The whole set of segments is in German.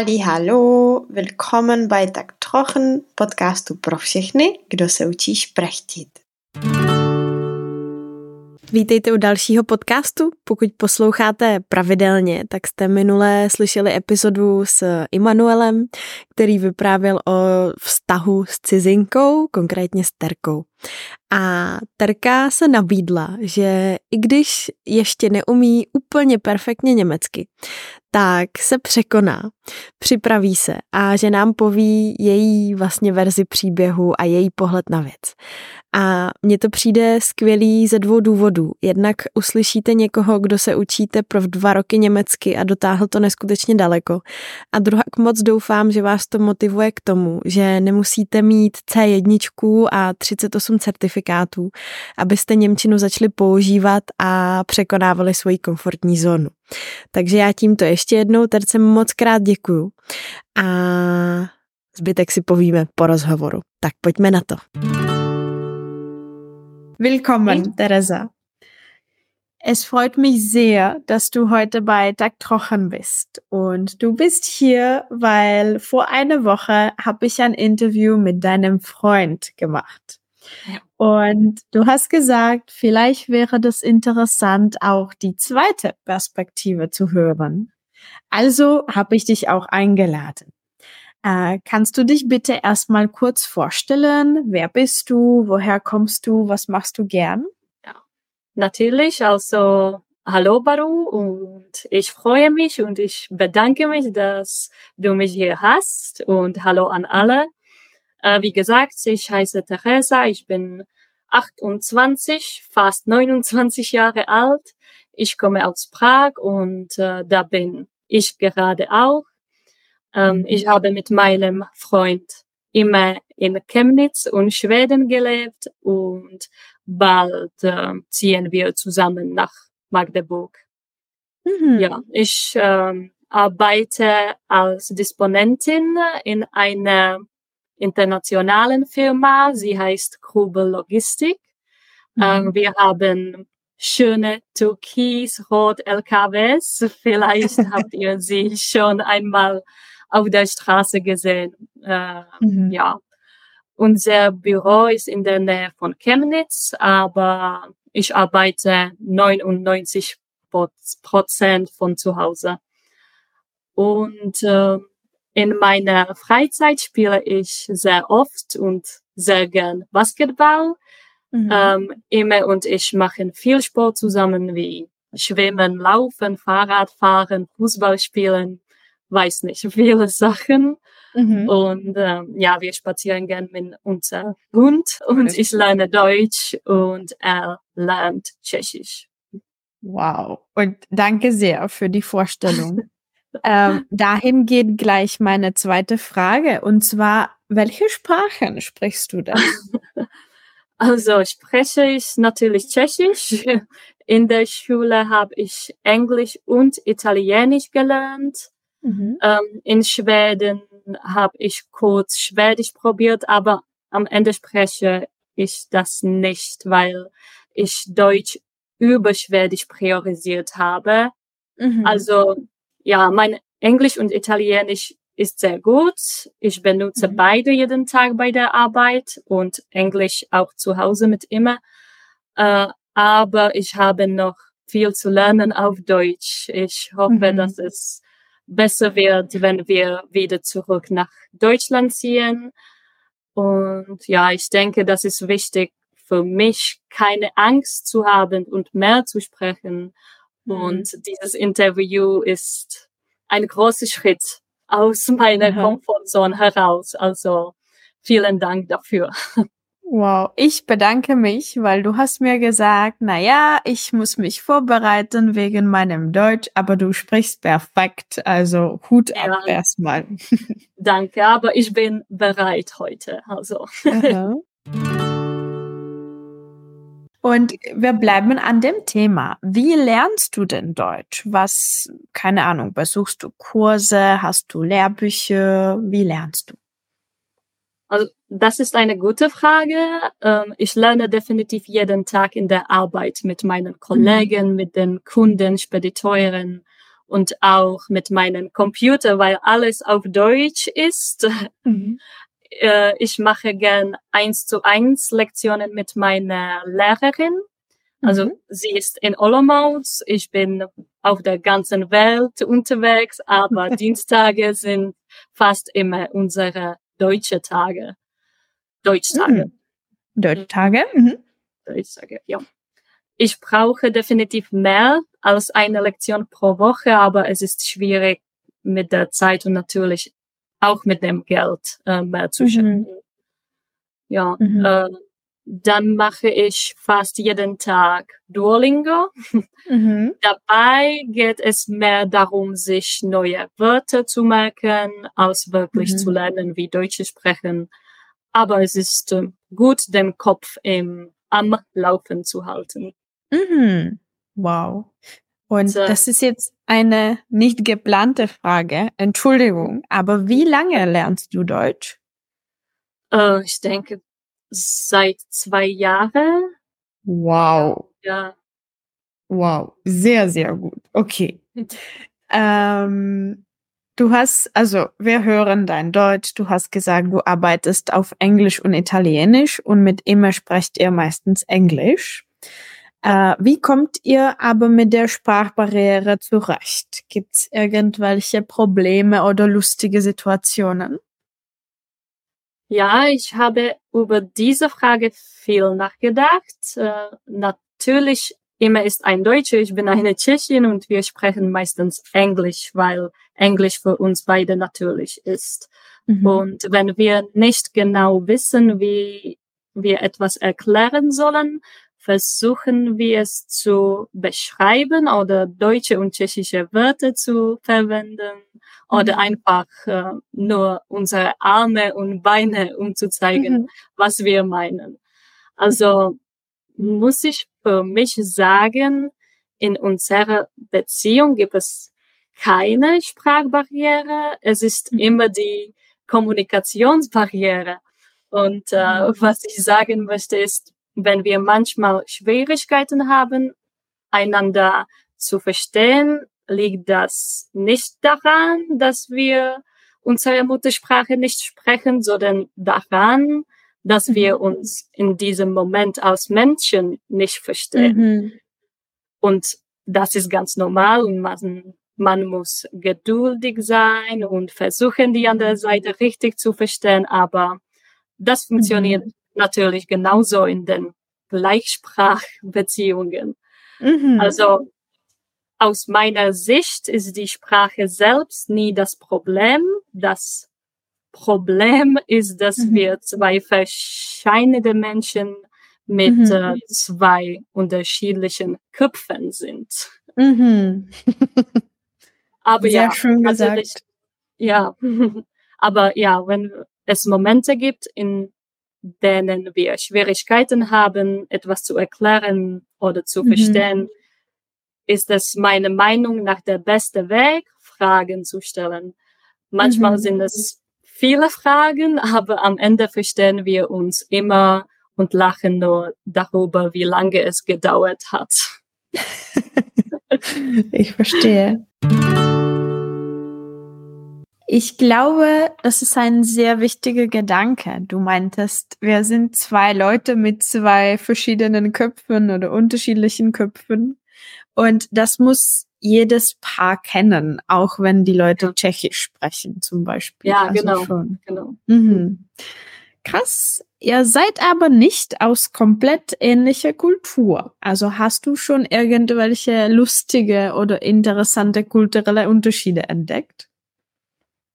Ali, hallo, willkommen bei Tak Trochen, podcastu pro všechny, kdo se učí šprechtit. Vítejte u dalšího podcastu. Pokud posloucháte pravidelně, tak jste minule slyšeli epizodu s Immanuelem, který vyprávěl o vztahu s cizinkou, konkrétně s Terkou. A Terka se nabídla, že i když ještě neumí úplně perfektně německy, tak se překoná, připraví se a že nám poví její vlastně verzi příběhu a její pohled na věc. A mně to přijde skvělý ze dvou důvodů. Jednak uslyšíte někoho, kdo se učíte pro dva roky německy a dotáhl to neskutečně daleko. A druhak moc doufám, že vás to motivuje k tomu, že nemusíte mít C1 a 38 certifikátů, abyste Němčinu začali používat a překonávali svoji komfortní zónu. Takže já tímto ještě jednou Terce moc krát děkuju a zbytek si povíme po rozhovoru. Tak pojďme na to. Willkommen, Teresa. Es freut mich sehr, dass du heute bei Dag Trochen bist. Und du bist hier, weil vor einer Woche habe ich ein Interview mit deinem Freund gemacht. Ja. Und du hast gesagt, vielleicht wäre das interessant, auch die zweite Perspektive zu hören. Also habe ich dich auch eingeladen. Äh, kannst du dich bitte erstmal kurz vorstellen? Wer bist du? Woher kommst du? Was machst du gern? Natürlich, also hallo Baru und ich freue mich und ich bedanke mich, dass du mich hier hast und hallo an alle. Äh, wie gesagt, ich heiße Teresa, ich bin 28, fast 29 Jahre alt. Ich komme aus Prag und äh, da bin ich gerade auch. Ähm, mhm. ich habe mit meinem Freund immer in Chemnitz und Schweden gelebt und bald äh, ziehen wir zusammen nach Magdeburg. Mhm. Ja, ich äh, arbeite als Disponentin in einer internationalen Firma. Sie heißt Grubel Logistik. Mhm. Ähm, wir haben schöne türkis-rot LKWs. Vielleicht habt ihr sie schon einmal auf der Straße gesehen. Äh, mhm. Ja, unser Büro ist in der Nähe von Chemnitz, aber ich arbeite 99 Prozent von zu Hause. Und äh, in meiner Freizeit spiele ich sehr oft und sehr gern Basketball. Mhm. Ähm, immer und ich machen viel Sport zusammen wie Schwimmen, Laufen, Fahrradfahren, Fußball spielen, weiß nicht, viele Sachen. Mhm. Und ähm, ja, wir spazieren gern mit unserem Hund und ich lerne Deutsch und er lernt Tschechisch. Wow. Und danke sehr für die Vorstellung. ähm, dahin geht gleich meine zweite Frage. Und zwar, welche Sprachen sprichst du denn? Also spreche ich natürlich Tschechisch. In der Schule habe ich Englisch und Italienisch gelernt. Mhm. Ähm, in Schweden habe ich kurz Schwedisch probiert, aber am Ende spreche ich das nicht, weil ich Deutsch über Schwedisch priorisiert habe. Mhm. Also ja, mein Englisch und Italienisch ist sehr gut. Ich benutze mhm. beide jeden Tag bei der Arbeit und Englisch auch zu Hause mit immer. Äh, aber ich habe noch viel zu lernen auf Deutsch. Ich hoffe, mhm. dass es besser wird, wenn wir wieder zurück nach Deutschland ziehen. Und ja, ich denke, das ist wichtig für mich, keine Angst zu haben und mehr zu sprechen. Mhm. Und dieses Interview ist ein großer Schritt aus meiner mhm. Komfortzone heraus. Also vielen Dank dafür. Wow, ich bedanke mich, weil du hast mir gesagt, na ja, ich muss mich vorbereiten wegen meinem Deutsch, aber du sprichst perfekt, also Hut ja. ab erstmal. Danke, aber ich bin bereit heute, also. Und wir bleiben an dem Thema. Wie lernst du denn Deutsch? Was, keine Ahnung, besuchst du Kurse, hast du Lehrbücher? Wie lernst du? Also das ist eine gute Frage. Ähm, ich lerne definitiv jeden Tag in der Arbeit mit meinen Kollegen, mhm. mit den Kunden, Spediteuren und auch mit meinem Computer, weil alles auf Deutsch ist. Mhm. Äh, ich mache gern eins zu eins Lektionen mit meiner Lehrerin. Also mhm. sie ist in Olomouc, ich bin auf der ganzen Welt unterwegs, aber Dienstage sind fast immer unsere deutsche Tage. Deutschtage. Mhm. Deutschtage? Mhm. Deutschtage, ja. Ich brauche definitiv mehr als eine Lektion pro Woche, aber es ist schwierig mit der Zeit und natürlich auch mit dem Geld äh, mehr zu schenken. Mhm. Ja, mhm. äh, dann mache ich fast jeden Tag Duolingo. Mhm. Dabei geht es mehr darum, sich neue Wörter zu merken, als wirklich mhm. zu lernen, wie Deutsche sprechen. Aber es ist äh, gut, den Kopf im, am Laufen zu halten. Mhm. Wow. Und so. das ist jetzt eine nicht geplante Frage. Entschuldigung, aber wie lange lernst du Deutsch? Uh, ich denke seit zwei Jahren. Wow. Ja. Wow, sehr, sehr gut. Okay. ähm, du hast, also wir hören dein Deutsch. Du hast gesagt, du arbeitest auf Englisch und Italienisch und mit immer sprecht ihr meistens Englisch. Äh, wie kommt ihr aber mit der Sprachbarriere zurecht? Gibt es irgendwelche Probleme oder lustige Situationen? Ja, ich habe über diese Frage viel nachgedacht. Äh, natürlich, immer ist ein Deutscher, ich bin eine Tschechin und wir sprechen meistens Englisch, weil Englisch für uns beide natürlich ist. Mhm. Und wenn wir nicht genau wissen, wie wir etwas erklären sollen, versuchen wir es zu beschreiben oder deutsche und tschechische Wörter zu verwenden oder mhm. einfach äh, nur unsere Arme und Beine, um zu zeigen, mhm. was wir meinen. Also muss ich für mich sagen, in unserer Beziehung gibt es keine Sprachbarriere. Es ist mhm. immer die Kommunikationsbarriere. Und äh, mhm. was ich sagen möchte ist, wenn wir manchmal Schwierigkeiten haben, einander zu verstehen, liegt das nicht daran, dass wir unsere Muttersprache nicht sprechen, sondern daran, dass mhm. wir uns in diesem Moment als Menschen nicht verstehen. Mhm. Und das ist ganz normal und man, man muss geduldig sein und versuchen, die andere Seite richtig zu verstehen, aber das funktioniert mhm natürlich genauso in den Gleichsprachbeziehungen. Mhm. Also aus meiner Sicht ist die Sprache selbst nie das Problem. Das Problem ist, dass mhm. wir zwei verschiedene Menschen mit mhm. äh, zwei unterschiedlichen Köpfen sind. Mhm. Aber Sehr ja, schön gesagt. Ja, aber ja, wenn es Momente gibt, in denen wir Schwierigkeiten haben, etwas zu erklären oder zu mhm. verstehen, ist es meine Meinung nach der beste Weg, Fragen zu stellen. Manchmal mhm. sind es viele Fragen, aber am Ende verstehen wir uns immer und lachen nur darüber, wie lange es gedauert hat. ich verstehe. Ich glaube, das ist ein sehr wichtiger Gedanke. Du meintest, wir sind zwei Leute mit zwei verschiedenen Köpfen oder unterschiedlichen Köpfen. Und das muss jedes Paar kennen, auch wenn die Leute Tschechisch sprechen, zum Beispiel. Ja, also genau. Schon. genau. Mhm. Krass. Ihr seid aber nicht aus komplett ähnlicher Kultur. Also hast du schon irgendwelche lustige oder interessante kulturelle Unterschiede entdeckt?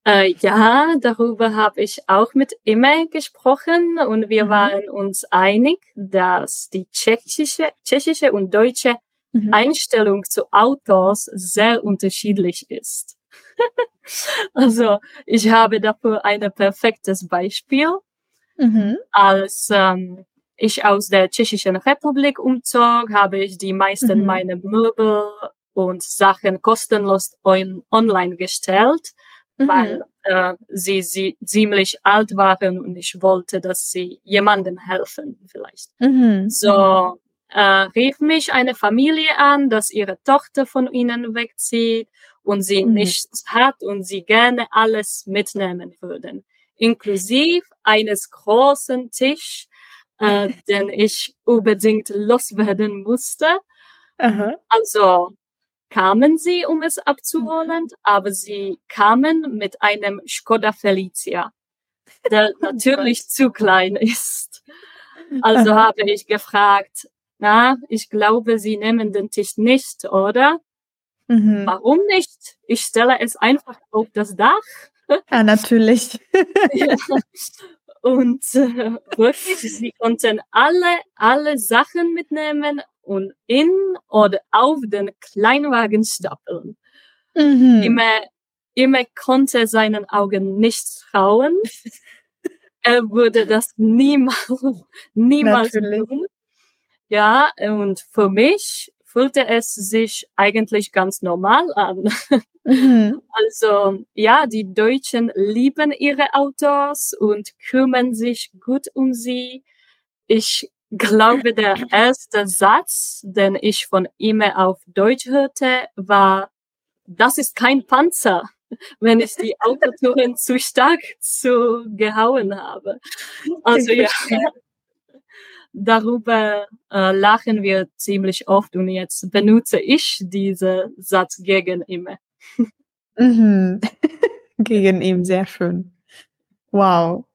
Äh, ja, darüber habe ich auch mit Imme gesprochen und wir mhm. waren uns einig, dass die tschechische, tschechische und deutsche mhm. Einstellung zu Autos sehr unterschiedlich ist. also ich habe dafür ein perfektes Beispiel. Mhm. Als ähm, ich aus der Tschechischen Republik umzog, habe ich die meisten mhm. meiner Möbel und Sachen kostenlos on online gestellt mhm. weil äh, sie, sie ziemlich alt waren und ich wollte, dass sie jemandem helfen vielleicht. Mhm. So äh, rief mich eine Familie an, dass ihre Tochter von ihnen wegzieht und sie mhm. nichts hat und sie gerne alles mitnehmen würden, inklusive eines großen Tisch, äh, den ich unbedingt loswerden musste. Aha. Also kamen sie, um es abzuholen, aber sie kamen mit einem Skoda Felicia, der oh natürlich zu klein ist. Also habe ich gefragt, na, ich glaube, Sie nehmen den Tisch nicht, oder? Mhm. Warum nicht? Ich stelle es einfach auf das Dach. Ja, natürlich. ja. Und äh, wirklich, sie konnten alle, alle Sachen mitnehmen und in oder auf den Kleinwagen stapeln. Mhm. Immer, immer konnte seinen Augen nicht trauen. er würde das niemals, niemals Natürlich. tun. Ja, und für mich fühlte es sich eigentlich ganz normal an. Mhm. Also ja, die Deutschen lieben ihre Autos und kümmern sich gut um sie. Ich glaube, der erste Satz, den ich von ihm auf Deutsch hörte, war, das ist kein Panzer, wenn ich die Autotouren zu stark zu gehauen habe. Also ja, darüber äh, lachen wir ziemlich oft und jetzt benutze ich diese Satz gegen ihn. mhm. gegen ihn, sehr schön. Wow.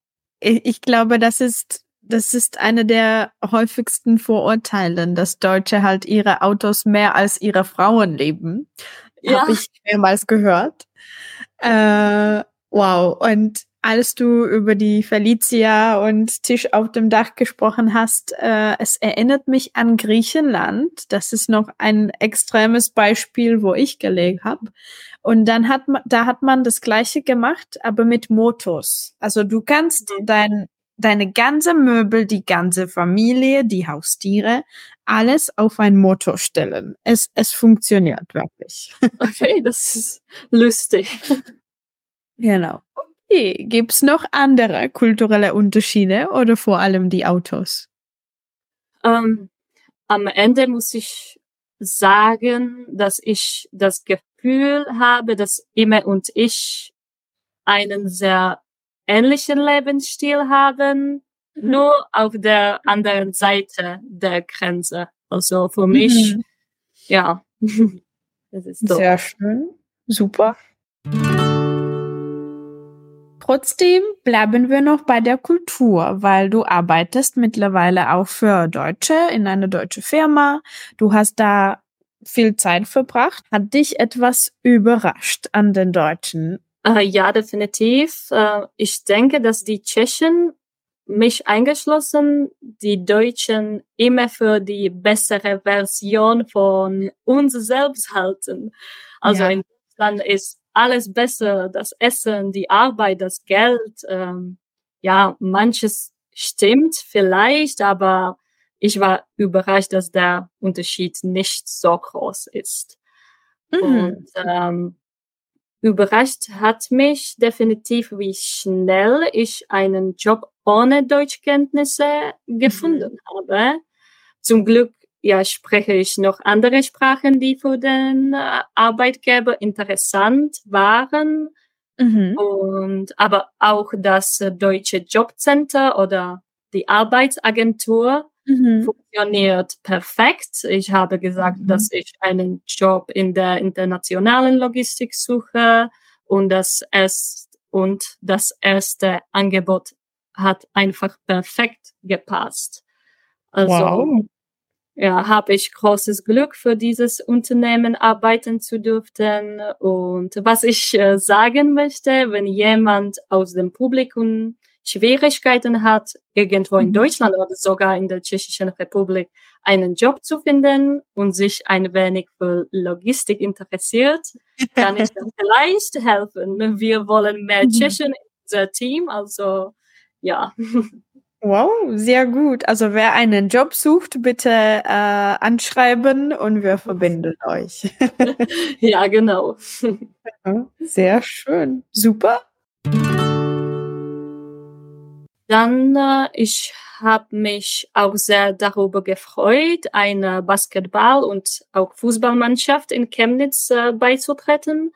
Ich, ich glaube, das ist das ist eine der häufigsten Vorurteile, dass Deutsche halt ihre Autos mehr als ihre Frauen leben. Ja. Habe ich mehrmals gehört. Äh, wow. Und als du über die Felicia und Tisch auf dem Dach gesprochen hast, äh, es erinnert mich an Griechenland. Das ist noch ein extremes Beispiel, wo ich gelegen habe. Und dann hat man, da hat man das Gleiche gemacht, aber mit Motos. Also du kannst mhm. dein deine ganze Möbel, die ganze Familie, die Haustiere, alles auf ein Motor stellen. Es, es funktioniert wirklich. Okay, das ist lustig. Genau. Okay, gibt's noch andere kulturelle Unterschiede oder vor allem die Autos? Um, ähm, am Ende muss ich sagen, dass ich das Gefühl habe, dass immer und ich einen sehr ähnlichen Lebensstil haben, mhm. nur auf der anderen Seite der Grenze. Also für mich, mhm. ja. das ist so. Sehr schön. Super. Trotzdem bleiben wir noch bei der Kultur, weil du arbeitest mittlerweile auch für Deutsche in einer deutschen Firma. Du hast da viel Zeit verbracht. Hat dich etwas überrascht an den Deutschen? Äh, ja, definitiv. Äh, ich denke, dass die Tschechen, mich eingeschlossen, die Deutschen immer für die bessere Version von uns selbst halten. Also ja. in Deutschland ist alles besser, das Essen, die Arbeit, das Geld. Ähm, ja, manches stimmt vielleicht, aber ich war überrascht, dass der Unterschied nicht so groß ist. Mhm. Und ähm, Überrascht hat mich definitiv, wie schnell ich einen Job ohne Deutschkenntnisse gefunden mhm. habe. Zum Glück ja, spreche ich noch andere Sprachen, die für den äh, Arbeitgeber interessant waren. Mhm. Und, aber auch das deutsche Jobcenter oder die Arbeitsagentur mhm. funktioniert perfekt. Ich habe gesagt, mhm. dass ich einen Job in der internationalen Logistik suche und das erst und das erste Angebot hat einfach perfekt gepasst. Also wow. ja, habe ich großes Glück für dieses Unternehmen arbeiten zu dürfen. Und was ich äh, sagen möchte, wenn jemand aus dem Publikum Schwierigkeiten hat, irgendwo in mhm. Deutschland oder sogar in der Tschechischen Republik einen Job zu finden und sich ein wenig für Logistik interessiert, kann ich dann vielleicht helfen. Wir wollen mehr mhm. Tschechen in unser Team, also ja. Wow, sehr gut. Also wer einen Job sucht, bitte äh, anschreiben und wir verbinden euch. ja, genau. Sehr schön. Super. Dann äh, ich habe mich auch sehr darüber gefreut, eine Basketball- und auch Fußballmannschaft in Chemnitz äh, beizutreten.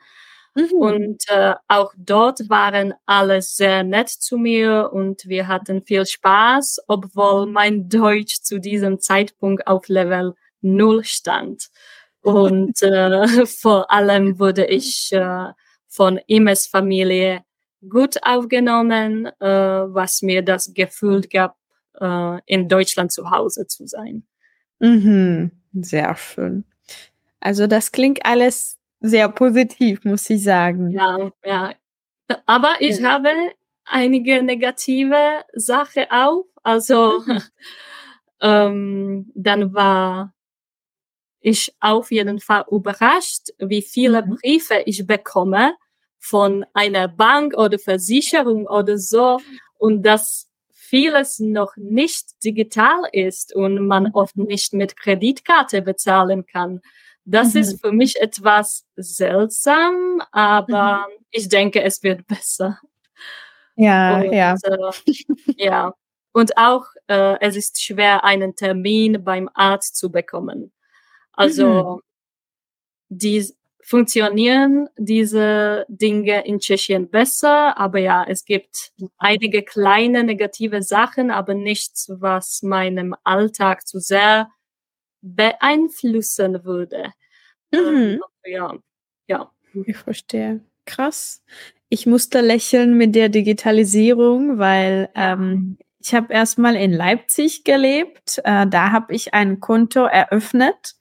Mhm. Und äh, auch dort waren alle sehr nett zu mir und wir hatten viel Spaß, obwohl mein Deutsch zu diesem Zeitpunkt auf Level Null stand. Und äh, vor allem wurde ich äh, von Imes Familie gut aufgenommen, äh, was mir das Gefühl gab, äh, in Deutschland zu Hause zu sein. Mhm. Sehr schön. Also das klingt alles sehr positiv, muss ich sagen. Ja, ja. Aber ich ja. habe einige negative Sachen auch. Also mhm. ähm, dann war ich auf jeden Fall überrascht, wie viele mhm. Briefe ich bekomme von einer Bank oder Versicherung oder so und dass vieles noch nicht digital ist und man oft nicht mit Kreditkarte bezahlen kann. Das mhm. ist für mich etwas seltsam, aber mhm. ich denke, es wird besser. Ja, und, ja. Äh, ja. Und auch, äh, es ist schwer, einen Termin beim Arzt zu bekommen. Also, mhm. die funktionieren diese Dinge in Tschechien besser, aber ja, es gibt einige kleine negative Sachen, aber nichts, was meinem Alltag zu sehr beeinflussen würde. Mhm. Ja, ja. Ich verstehe. Krass. Ich musste lächeln mit der Digitalisierung, weil ähm, ich habe erstmal in Leipzig gelebt. Äh, da habe ich ein Konto eröffnet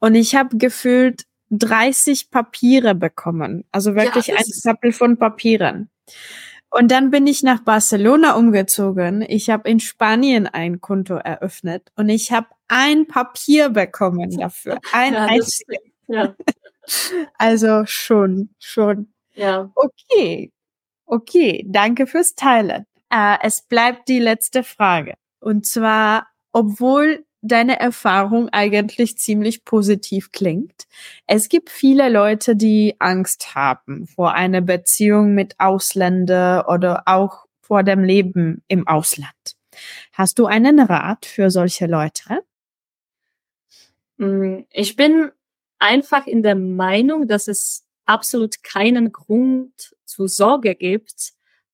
und ich habe gefühlt 30 Papiere bekommen. Also wirklich ja, ein Stapel von Papieren. Und dann bin ich nach Barcelona umgezogen. Ich habe in Spanien ein Konto eröffnet und ich habe ein Papier bekommen dafür. Ein ja, einziges. Ja. also schon, schon. Ja. Okay. Okay, danke fürs Teilen. Äh, es bleibt die letzte Frage. Und zwar, obwohl deine Erfahrung eigentlich ziemlich positiv klingt. Es gibt viele Leute, die Angst haben vor einer Beziehung mit Ausländer oder auch vor dem Leben im Ausland. Hast du einen Rat für solche Leute? Mm, ich bin einfach in der Meinung, dass es absolut keinen Grund zur Sorge gibt,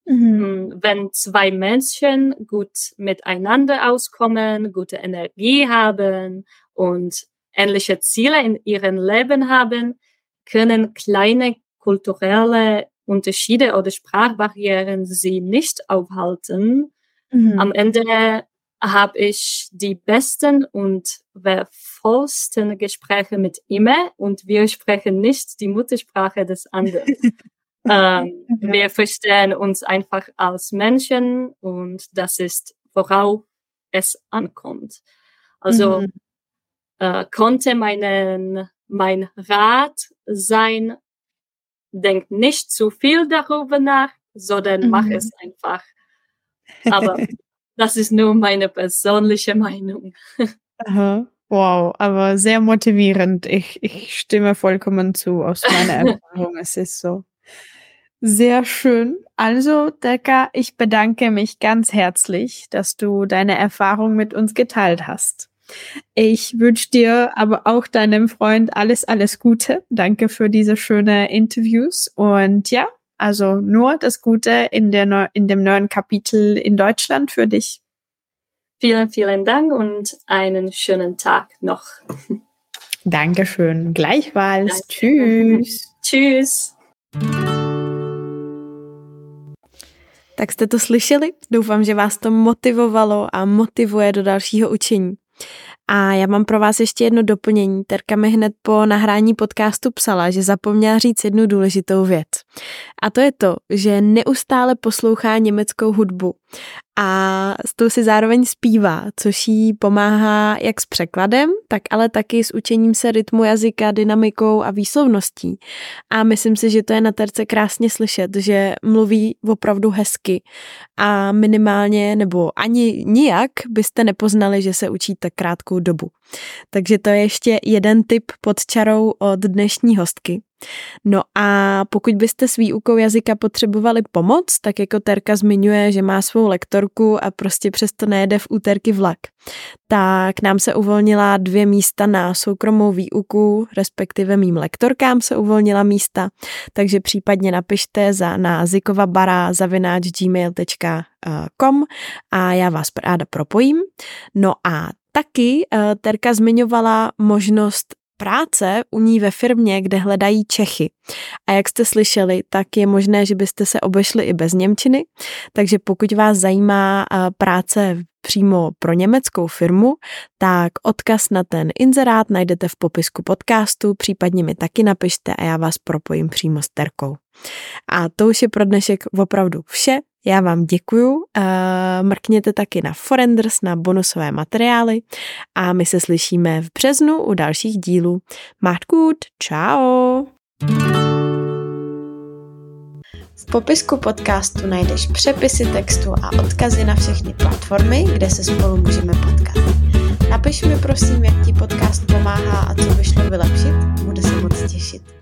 Mhm. Mm, wenn zwei Menschen gut miteinander auskommen, gute Energie haben und ähnliche Ziele in ihrem Leben haben, können kleine kulturelle Unterschiede oder Sprachbarrieren sie nicht aufhalten. Mhm. Am Ende habe ich die besten und wertvollsten Gespräche mit ihm und wir sprechen nicht die Muttersprache des anderen. Ähm, okay. Wir verstehen uns einfach als Menschen und das ist, worauf es ankommt. Also mhm. äh, konnte meinen, mein Rat sein, denk nicht zu viel darüber nach, sondern mhm. mach es einfach. Aber das ist nur meine persönliche Meinung. Aha. Wow, aber sehr motivierend. Ich, ich stimme vollkommen zu aus meiner Erfahrung. es ist so. Sehr schön. Also, Decker, ich bedanke mich ganz herzlich, dass du deine Erfahrung mit uns geteilt hast. Ich wünsche dir aber auch deinem Freund alles, alles Gute. Danke für diese schönen Interviews. Und ja, also nur das Gute in, der, in dem neuen Kapitel in Deutschland für dich. Vielen, vielen Dank und einen schönen Tag noch. Dankeschön. Gleichfalls. Danke. Tschüss. Tschüss. Tak jste to slyšeli? Doufám, že vás to motivovalo a motivuje do dalšího učení. A já mám pro vás ještě jedno doplnění. Terka mi hned po nahrání podcastu psala, že zapomněla říct jednu důležitou věc. A to je to, že neustále poslouchá německou hudbu a s tou si zároveň zpívá, což jí pomáhá jak s překladem, tak ale taky s učením se rytmu jazyka, dynamikou a výslovností. A myslím si, že to je na terce krásně slyšet, že mluví opravdu hezky a minimálně nebo ani nijak byste nepoznali, že se učí tak krátkou dobu. Takže to je ještě jeden tip pod čarou od dnešní hostky. No a pokud byste s výukou jazyka potřebovali pomoc, tak jako Terka zmiňuje, že má svou lektorku a prostě přesto nejede v úterky vlak. Tak nám se uvolnila dvě místa na soukromou výuku, respektive mým lektorkám se uvolnila místa, takže případně napište za na gmail.com a já vás ráda propojím. No a taky uh, Terka zmiňovala možnost práce u ní ve firmě, kde hledají Čechy. A jak jste slyšeli, tak je možné, že byste se obešli i bez Němčiny, takže pokud vás zajímá práce přímo pro německou firmu, tak odkaz na ten inzerát najdete v popisku podcastu, případně mi taky napište a já vás propojím přímo s Terkou. A to už je pro dnešek opravdu vše. Já vám děkuju, mrkněte taky na Forenders, na bonusové materiály a my se slyšíme v březnu u dalších dílů. Macht gut, ciao! V popisku podcastu najdeš přepisy textu a odkazy na všechny platformy, kde se spolu můžeme potkat. Napiš mi prosím, jak ti podcast pomáhá a co by šlo vylepšit, bude se moc těšit.